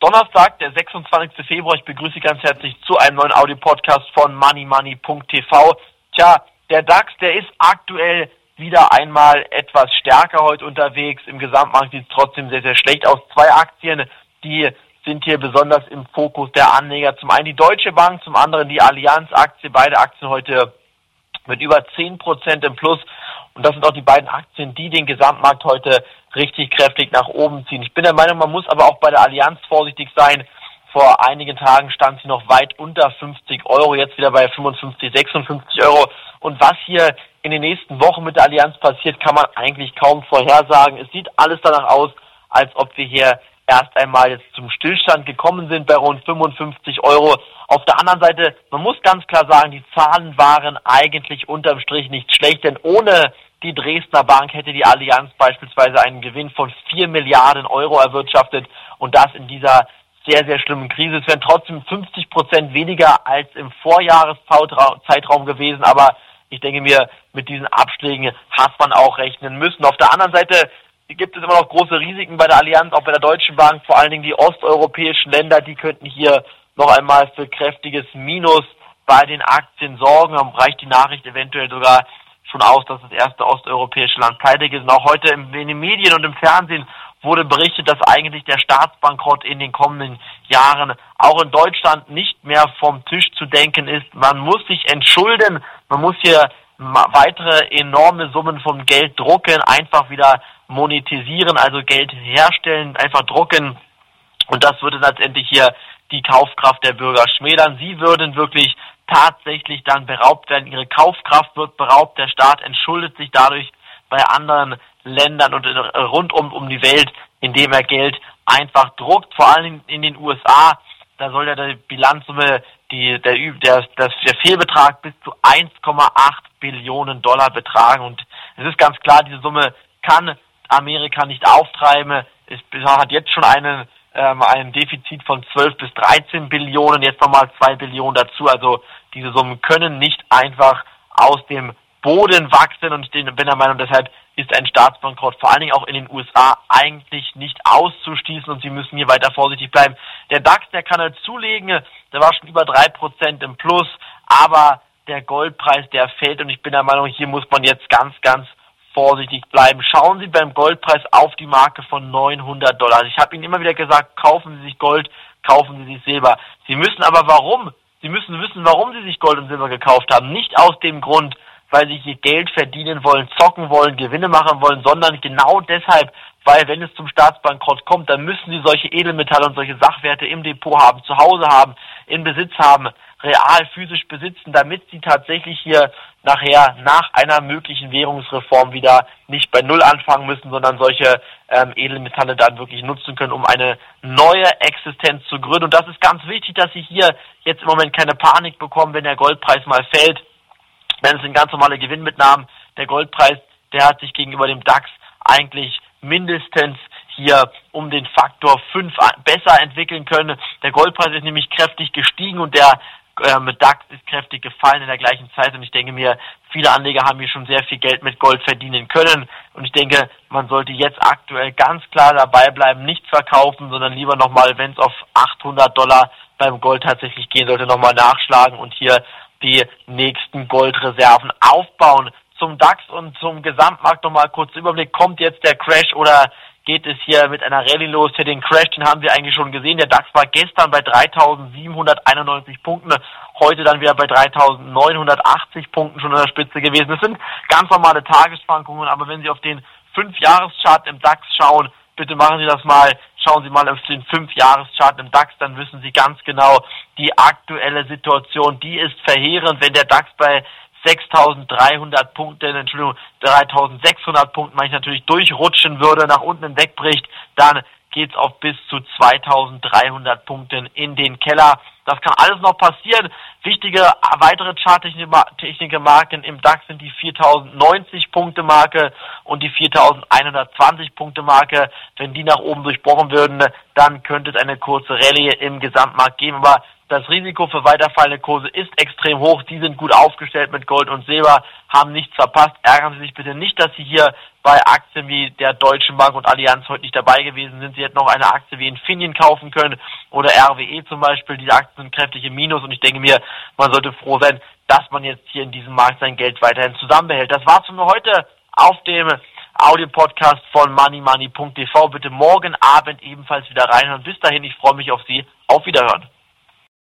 Donnerstag, der 26. Februar. Ich begrüße Sie ganz herzlich zu einem neuen Audio-Podcast von moneymoney.tv. Tja, der DAX, der ist aktuell wieder einmal etwas stärker heute unterwegs. Im Gesamtmarkt sieht es trotzdem sehr, sehr schlecht aus. Zwei Aktien, die sind hier besonders im Fokus der Anleger. Zum einen die Deutsche Bank, zum anderen die Allianz-Aktie. Beide Aktien heute mit über 10% im Plus. Und das sind auch die beiden Aktien, die den Gesamtmarkt heute richtig kräftig nach oben ziehen. Ich bin der Meinung, man muss aber auch bei der Allianz vorsichtig sein. Vor einigen Tagen stand sie noch weit unter 50 Euro, jetzt wieder bei 55, 56 Euro. Und was hier in den nächsten Wochen mit der Allianz passiert, kann man eigentlich kaum vorhersagen. Es sieht alles danach aus, als ob wir hier erst einmal jetzt zum Stillstand gekommen sind bei rund 55 Euro. Auf der anderen Seite, man muss ganz klar sagen, die Zahlen waren eigentlich unterm Strich nicht schlecht, denn ohne die Dresdner Bank hätte die Allianz beispielsweise einen Gewinn von 4 Milliarden Euro erwirtschaftet und das in dieser sehr, sehr schlimmen Krise. Es wären trotzdem 50 Prozent weniger als im Vorjahreszeitraum gewesen, aber ich denke mir, mit diesen Abschlägen hat man auch rechnen müssen. Auf der anderen Seite gibt es immer noch große Risiken bei der Allianz, auch bei der Deutschen Bank, vor allen Dingen die osteuropäischen Länder, die könnten hier noch einmal für kräftiges Minus bei den Aktien sorgen. Dann reicht die Nachricht eventuell sogar schon aus, dass das erste osteuropäische Land pleite ist. Und auch heute in den Medien und im Fernsehen wurde berichtet, dass eigentlich der Staatsbankrott in den kommenden Jahren auch in Deutschland nicht mehr vom Tisch zu denken ist. Man muss sich entschulden, man muss hier weitere enorme Summen von Geld drucken, einfach wieder monetisieren, also Geld herstellen, einfach drucken. Und das würde letztendlich hier die Kaufkraft der Bürger schmälern. Sie würden wirklich tatsächlich dann beraubt werden. Ihre Kaufkraft wird beraubt. Der Staat entschuldet sich dadurch bei anderen Ländern und rund um, um die Welt, indem er Geld einfach druckt. Vor allem in den USA, da soll ja die Bilanzsumme, die, der, der, der, der Fehlbetrag bis zu 1,8 Billionen Dollar betragen. Und es ist ganz klar, diese Summe kann Amerika nicht auftreiben. Es hat jetzt schon einen, ähm, ein Defizit von 12 bis 13 Billionen, jetzt nochmal 2 Billionen dazu. Also diese Summen können nicht einfach aus dem Boden wachsen und ich bin der Meinung, deshalb ist ein Staatsbankrott vor allen Dingen auch in den USA eigentlich nicht auszuschließen und sie müssen hier weiter vorsichtig bleiben. Der DAX, der kann halt zulegen, der war schon über drei Prozent im Plus, aber der Goldpreis, der fällt und ich bin der Meinung, hier muss man jetzt ganz, ganz vorsichtig bleiben. Schauen Sie beim Goldpreis auf die Marke von 900 Dollar. Ich habe Ihnen immer wieder gesagt, kaufen Sie sich Gold, kaufen Sie sich Silber. Sie müssen aber warum? Sie müssen wissen, warum Sie sich Gold und Silber gekauft haben. Nicht aus dem Grund, weil Sie hier Geld verdienen wollen, zocken wollen, Gewinne machen wollen, sondern genau deshalb, weil wenn es zum Staatsbankrott kommt, dann müssen Sie solche Edelmetalle und solche Sachwerte im Depot haben, zu Hause haben, in Besitz haben, real physisch besitzen, damit sie tatsächlich hier nachher nach einer möglichen Währungsreform wieder nicht bei Null anfangen müssen, sondern solche ähm, Edelmetalle dann wirklich nutzen können, um eine neue Existenz zu gründen. Und das ist ganz wichtig, dass sie hier jetzt im Moment keine Panik bekommen, wenn der Goldpreis mal fällt. Denn es sind ganz normale Gewinnmitnahmen. Der Goldpreis, der hat sich gegenüber dem DAX eigentlich mindestens hier um den Faktor 5 besser entwickeln können. Der Goldpreis ist nämlich kräftig gestiegen und der ähm, DAX ist kräftig gefallen in der gleichen Zeit und ich denke mir, viele Anleger haben hier schon sehr viel Geld mit Gold verdienen können und ich denke, man sollte jetzt aktuell ganz klar dabei bleiben, nichts verkaufen, sondern lieber nochmal, wenn es auf 800 Dollar beim Gold tatsächlich gehen sollte, nochmal nachschlagen und hier die nächsten Goldreserven aufbauen. Zum DAX und zum Gesamtmarkt nochmal kurz Überblick. Kommt jetzt der Crash oder geht es hier mit einer Rallye los. Den Crash, den haben wir eigentlich schon gesehen. Der DAX war gestern bei 3.791 Punkten, heute dann wieder bei 3.980 Punkten schon in der Spitze gewesen. Das sind ganz normale Tagesschwankungen, aber wenn Sie auf den 5-Jahres-Chart im DAX schauen, bitte machen Sie das mal. Schauen Sie mal auf den 5-Jahres-Chart im DAX, dann wissen Sie ganz genau, die aktuelle Situation, die ist verheerend. Wenn der DAX bei 6300 Punkte, Entschuldigung, 3600 Punkte, meine ich natürlich durchrutschen würde, nach unten wegbricht, dann geht's auf bis zu 2300 Punkten in den Keller. Das kann alles noch passieren. Wichtige weitere charttechnische Marken im DAX sind die 4090 Punkte Marke und die 4120 Punkte Marke. Wenn die nach oben durchbrochen würden, dann könnte es eine kurze Rallye im Gesamtmarkt geben. Aber Das Risiko für weiterfallende Kurse ist extrem hoch. Die sind gut aufgestellt mit Gold und Silber, haben nichts verpasst. Ärgern Sie sich bitte nicht, dass Sie hier bei Aktien wie der Deutschen Bank und Allianz heute nicht dabei gewesen sind. Sie hätten noch eine Aktie wie Infineon kaufen können oder RWE zum Beispiel. Diese Aktien sind kräftig im Minus und ich denke mir, man sollte froh sein, dass man jetzt hier in diesem Markt sein Geld weiterhin zusammenbehält. Das war's von heute auf dem Audio-Podcast von moneymoney.tv. Bitte morgen Abend ebenfalls wieder reinhören. Bis dahin, ich freue mich auf Sie. Auf Wiederhören.